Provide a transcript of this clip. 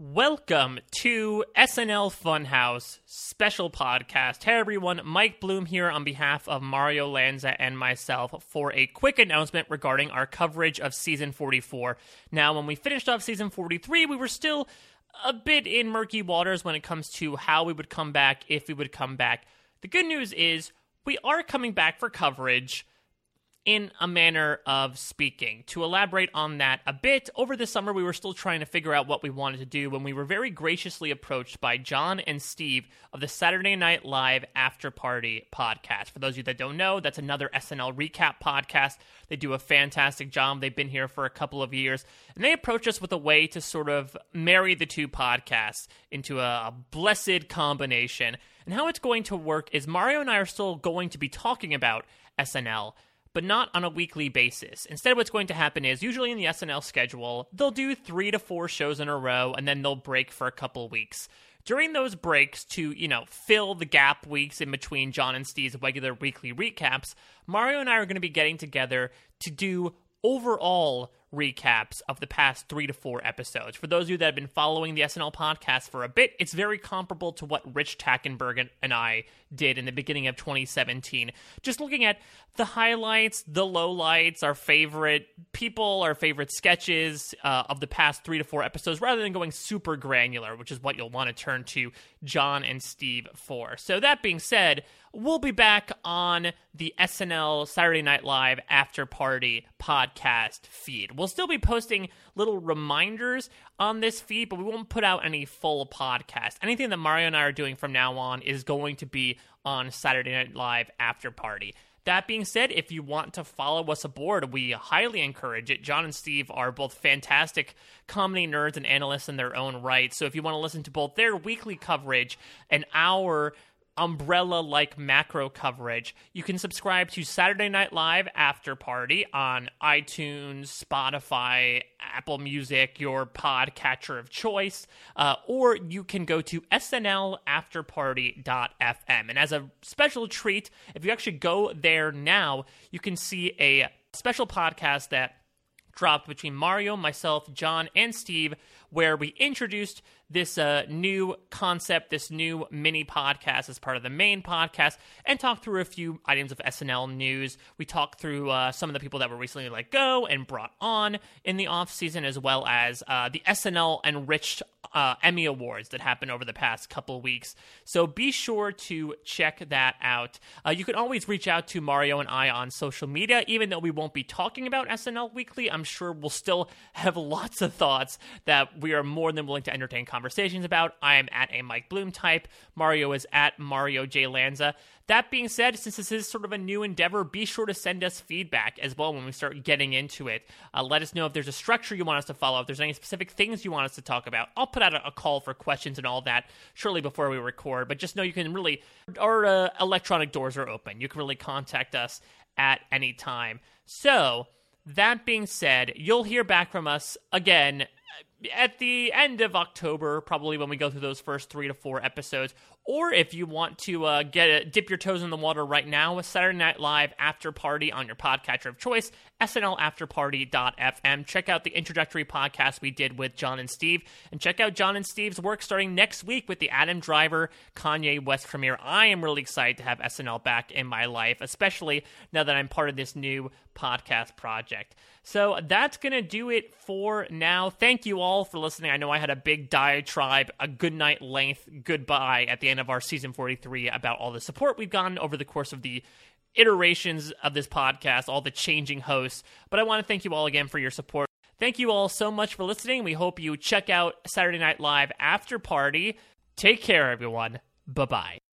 Welcome to SNL Funhouse special podcast. Hey everyone, Mike Bloom here on behalf of Mario Lanza and myself for a quick announcement regarding our coverage of season 44. Now, when we finished off season 43, we were still a bit in murky waters when it comes to how we would come back, if we would come back. The good news is we are coming back for coverage in a manner of speaking. To elaborate on that a bit, over the summer we were still trying to figure out what we wanted to do when we were very graciously approached by John and Steve of the Saturday Night Live After Party podcast. For those of you that don't know, that's another SNL recap podcast. They do a fantastic job. They've been here for a couple of years, and they approached us with a way to sort of marry the two podcasts into a, blessed combination. And how it's going to work is Mario and I are still going to be talking about SNL but not on a weekly basis. Instead, what's going to happen is usually in the SNL schedule, they'll do three to four shows in a row and then they'll break for a couple weeks. During those breaks, to, you know, fill the gap weeks in between John and Steve's regular weekly recaps, Mario and I are going to be getting together to do overall recaps of the past three to four episodes. For those of you that have been following the SNL podcast for a bit, it's very comparable to what Rich Tackenberg and I did in the beginning of 2017. Just looking at the highlights, the lowlights, our favorite people, our favorite sketches uh, of the past three to four episodes, rather than going super granular, which is what you'll want to turn to John and Steve for. So, that being said, we'll be back on the SNL Saturday Night Live After Party podcast feed. We'll still be posting little reminders on this feed, but we won't put out any full podcast. Anything that Mario and I are doing from now on is going to be on Saturday Night Live After Party. That being said, if you want to follow us aboard, we highly encourage it. John and Steve are both fantastic comedy nerds and analysts in their own right. So if you want to listen to both their weekly coverage and our umbrella like macro coverage, you can subscribe to Saturday Night Live After Party on iTunes, Spotify, Apple Music, your podcatcher of choice, uh, or you can go to snlafterparty.fm. And as a special treat, if you actually go there now, you can see a special podcast that dropped between Mario, myself, John, and Steve, where we introduced this uh, new concept, this new mini podcast as part of the main podcast, and talked through a few items of SNL news. We talked through uh, some of the people that were recently let go and brought on in the off season, as well as uh, the SNL enriched uh, Emmy Awards that happened over the past couple weeks. So be sure to check that out. Uh, you can always reach out to Mario and I on social media, even though we won't be talking about SNL weekly. I'm sure we'll still have lots of thoughts that we are more than willing to entertain conversations about. I am at a Mike Bloom type. Mario is at Mario J Lanza. That being said, since this is sort of a new endeavor, be sure to send us feedback as well when we start getting into it. Uh, let us know if there's a structure you want us to follow, if there's any specific things you want us to talk about. I'll put out a, a call for questions and all that shortly before we record, but just know you can really, our uh, electronic doors are open. You can really contact us at any time. So, that being said, you'll hear back from us again at the end of October, probably when we go through those first three to four episodes, or if you want to uh, get a, dip your toes in the water right now with Saturday Night Live After Party on your podcatcher of choice, snlafterparty.fm. Check out the introductory podcast we did with John and Steve, and check out John and Steve's work starting next week with the Adam Driver Kanye West premiere. I am really excited to have SNL back in my life, especially now that I'm part of this new podcast project. So that's going to do it for now. Thank you all for listening. I know I had a big diatribe, a good night length goodbye at the end of our season 43 about all the support we've gotten over the course of the iterations of this podcast, all the changing hosts. But I want to thank you all again for your support. Thank you all so much for listening. We hope you check out Saturday Night Live After Party. Take care, everyone. Bye bye.